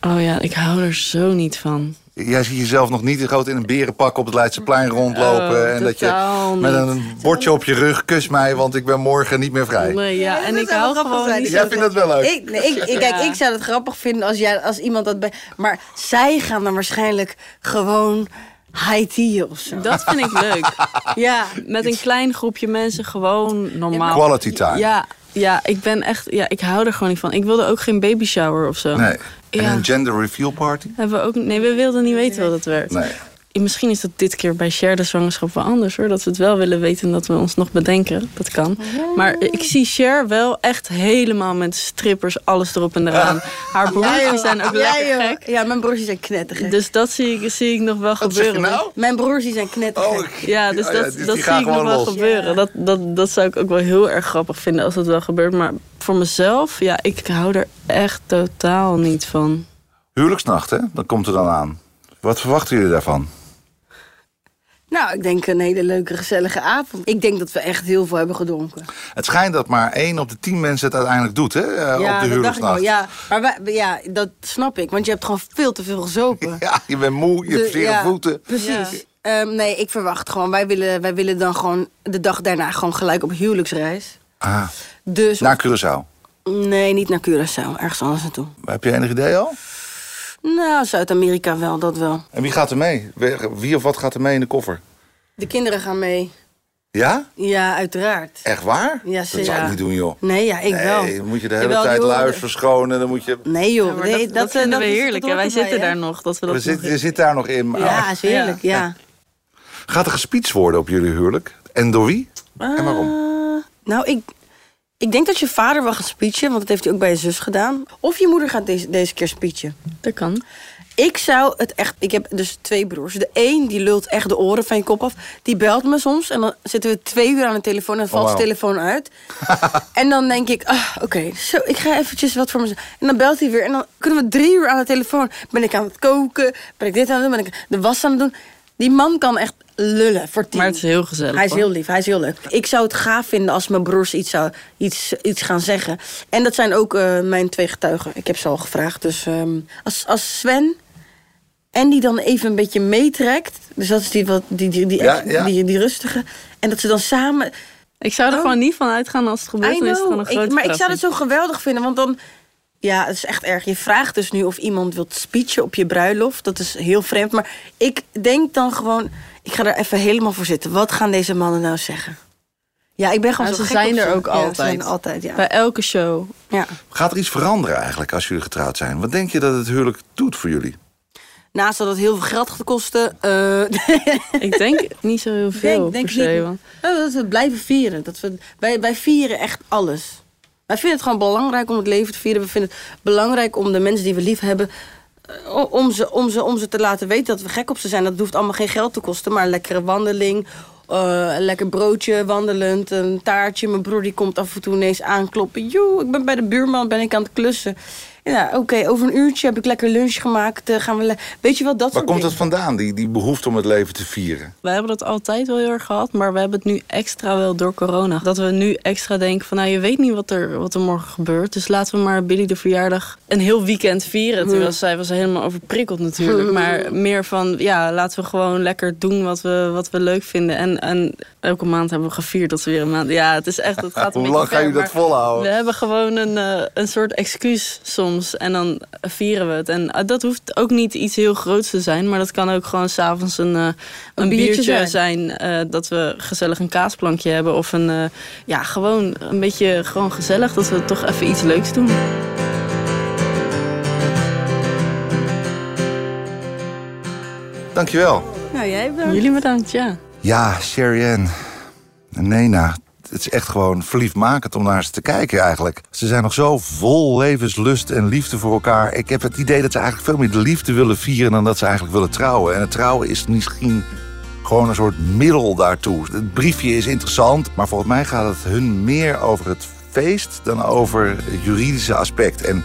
Oh ja, ik hou er zo niet van. Jij ziet jezelf nog niet groot in een berenpak op het Leidseplein rondlopen. Oh, en dat je met een bordje op je rug, kus mij, want ik ben morgen niet meer vrij. Nee, ja, en ik hou gewoon zijn. niet Jij vindt dat wel leuk? Ik, nee, ik, ik- kijk, Ja. ik zou het grappig vinden als, jij, als iemand dat bij. Maar zij gaan dan waarschijnlijk gewoon high tea of zo. Dat vind ik leuk. Ja. Met een klein groepje mensen gewoon normaal. Quality time. Ja, ja, ik ben echt. Ja, ik hou er gewoon niet van. Ik wilde ook geen baby shower of zo. Nee. En een gender reveal party? Hebben we ook, nee, we wilden niet weten hoe dat werkt. Nee. Misschien is dat dit keer bij Share de zwangerschap wel anders hoor. Dat we het wel willen weten en dat we ons nog bedenken. Dat kan. Maar ik zie Cher wel echt helemaal met strippers, alles erop en eraan. Haar broertjes zijn ook Ja, lekker gek. Ja, mijn broers die zijn knettergek. Dus dat zie ik, zie ik nog wel Wat zeg je gebeuren. nou? Mijn broers die zijn knettergek. Oh, Ja, dus Ja, dat, ja, dus dat zie ik nog wel los. gebeuren. Dat, dat, dat zou ik ook wel heel erg grappig vinden als dat wel gebeurt. Maar voor mezelf, ja, ik hou er echt totaal niet van. Huwelijksnacht, hè? Dat komt er dan aan. Wat verwachten jullie daarvan? Nou, ik denk een hele leuke, gezellige avond. Ik denk dat we echt heel veel hebben gedronken. Het schijnt dat maar één op de tien mensen het uiteindelijk doet, hè? eh, op de ja, dacht ik huwelijksnacht. wel. Ja, maar wij, ja, dat snap ik. Want je hebt gewoon veel te veel gezopen. Ja, je bent moe, je hebt De- zere ja, voeten. Precies. Ehm, nee, ik verwacht gewoon. Wij willen, wij willen dan gewoon de dag daarna gewoon gelijk op huwelijksreis. Ah, Dus naar Curaçao. nee, niet naar Curaçao. Ergens anders naartoe. Heb je enig idee al? Nou, Zuid-Amerika wel, dat wel. En wie gaat er mee? Wie of wat gaat er mee in de koffer? De kinderen gaan mee. Ja? Ja, uiteraard. Echt waar? Ja, dat zou zeker. ik niet doen, joh. Nee, ja, ik wel. Dan moet je de hele Jawel, tijd luis verschonen. Dan moet je... Nee joh, Ja, nee, dat, dat, vinden dat we is- heerlijk. dat en wij zitten daar nog. Dat we dat We zit, je zit daar nog in. maar- Ja, is heerlijk, ja. Gaat er gespeecht worden op jullie huwelijk? En door wie? En waarom? Eh, nou, ik, ik denk dat je vader wel gaat speechen, want dat heeft hij ook bij je zus gedaan. Of je moeder gaat deze, deze keer speechen. Dat kan. Ik zou het echt. Ik heb dus twee broers. De een die lult echt de oren van je kop af. Die belt me soms en dan zitten we twee uur aan de telefoon en dan valt Oh, de telefoon uit. en dan denk ik, ah, oké, zo, ik ga eventjes wat voor mezelf. En dan belt hij weer en dan kunnen we drie uur aan de telefoon. Ben ik aan het koken? Ben ik dit aan het doen? Ben ik de was aan het doen? Die man kan echt lullen voor tien. Maar het is heel gezellig. Hij is heel lief, hij is heel leuk. Ik zou het gaaf vinden als mijn broers iets, zou, iets, iets gaan zeggen. En dat zijn ook eh, mijn twee getuigen. Ik heb ze al gevraagd. Dus ehm, als, als Sven en die dan even een beetje meetrekt. Dus dat is die, wat, die, die, die, Ja, echt- ja. die, die rustige. En dat ze dan samen... Ik zou er Oh. gewoon niet van uitgaan als het gebeurt. Dan is het gewoon een grote Ik- maar ik zou het zo geweldig vinden, want dan... Ja, het is echt erg. Je vraagt dus nu of iemand wilt speechen op je bruiloft. Dat is heel vreemd. Maar ik denk dan gewoon... Ik ga er even helemaal voor zitten. Wat gaan deze mannen nou zeggen? Ja, ik ben gewoon Ja, zo ze gek zijn op er ze. ook Ja, ze altijd. zijn er altijd, ja. Bij elke show. ja. Gaat er iets veranderen eigenlijk als jullie getrouwd zijn? Wat denk je dat het huwelijk doet voor jullie? Naast dat het heel veel geld gaat kosten... eh, Ik denk niet zo heel veel denk, denk per se. niet. want- Nou, dat we blijven vieren. Dat we, wij, wij vieren echt alles. Wij vinden het gewoon belangrijk om het leven te vieren. We vinden het belangrijk om de mensen die we lief hebben... eh, om ze, om, ze, om ze te laten weten dat we gek op ze zijn. Dat hoeft allemaal geen geld te kosten, maar een lekkere wandeling... eh, een lekker broodje wandelend, een taartje. Mijn broer die komt af en toe ineens aankloppen. Joe, ik ben bij de buurman, ben ik aan het klussen. Ja, oké, over een uurtje heb ik lekker lunch gemaakt. eh, gaan we le- Weet je wel, dat Waar komt dat vandaan, die, die behoefte om het leven te vieren? We hebben dat altijd wel heel erg gehad, maar we hebben het nu extra wel door corona. Dat we nu extra denken van, nou je weet niet wat er, wat er morgen gebeurt. Dus laten we maar Billy de verjaardag een heel weekend vieren. Terwijl zij was helemaal overprikkeld natuurlijk. Maar meer van, ja, laten we gewoon lekker doen wat we, wat we leuk vinden. En, en elke maand hebben we gevierd dat we weer een maand... Ja, het is echt, het gaat een Hoe lang ga je dat volhouden? We hebben gewoon een, eh, een soort excuus soms en dan vieren we het. En eh, dat hoeft ook niet iets heel groots te zijn, maar dat kan ook gewoon s'avonds een, eh, een, biertje biertje, zijn. zijn. eh, dat we gezellig een kaasplankje hebben of een, eh, ja, gewoon een beetje gewoon gezellig dat we toch even iets leuks doen. Dankjewel. Nou, jij bent... Jullie bedankt, ja. Ja, Sherry Ann en Nena. Het is echt gewoon verliefdmakend om naar ze te kijken eigenlijk. Ze zijn nog zo vol levenslust en liefde voor elkaar. Ik heb het idee dat ze eigenlijk veel meer de liefde willen vieren... dan dat ze eigenlijk willen trouwen. En het trouwen is misschien gewoon een soort middel daartoe. Het briefje is interessant, maar volgens mij gaat het hun meer over het feest... dan over het juridische aspect. En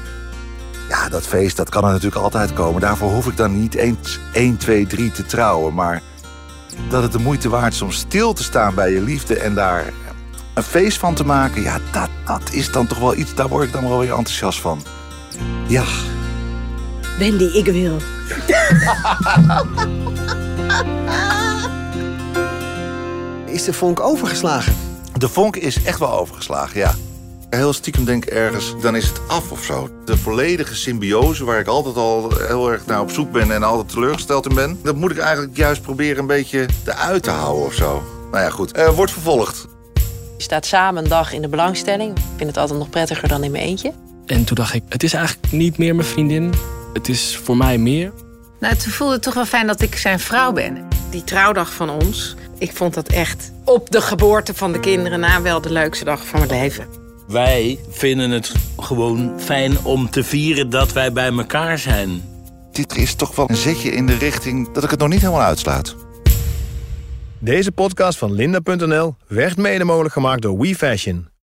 ja, dat feest, dat kan er natuurlijk altijd komen. Daarvoor hoef ik dan niet eens 1, 2, 3 te trouwen. Maar dat het de moeite waard is om stil te staan bij je liefde... en daar een feest van te maken... ja, dat, dat is dan toch wel iets... daar word ik dan wel weer enthousiast van. Ja, Wendy, ik wil. Is de vonk overgeslagen? de vonk is echt wel overgeslagen, ja. Heel stiekem denk ik ergens, dan is het af of zo. De volledige symbiose waar ik altijd al heel erg naar op zoek ben... en altijd teleurgesteld in ben... dat moet ik eigenlijk juist proberen een beetje eruit te houden of zo. Nou ja, goed. Eh, wordt vervolgd. Je staat samen een dag in de belangstelling. Ik vind het altijd nog prettiger dan in mijn eentje. En toen dacht ik, het is eigenlijk niet meer mijn vriendin. Het is voor mij meer. Nou, toen voelde het toch wel fijn dat ik zijn vrouw ben. Die trouwdag van ons, ik vond dat echt op de geboorte van de kinderen na wel de leukste dag van mijn leven. Wij vinden het gewoon fijn om te vieren dat wij bij elkaar zijn. Dit is toch wel een zetje in de richting dat ik het nog niet helemaal uitsluit. Deze podcast van Linda.nl werd mede mogelijk gemaakt door WeFashion.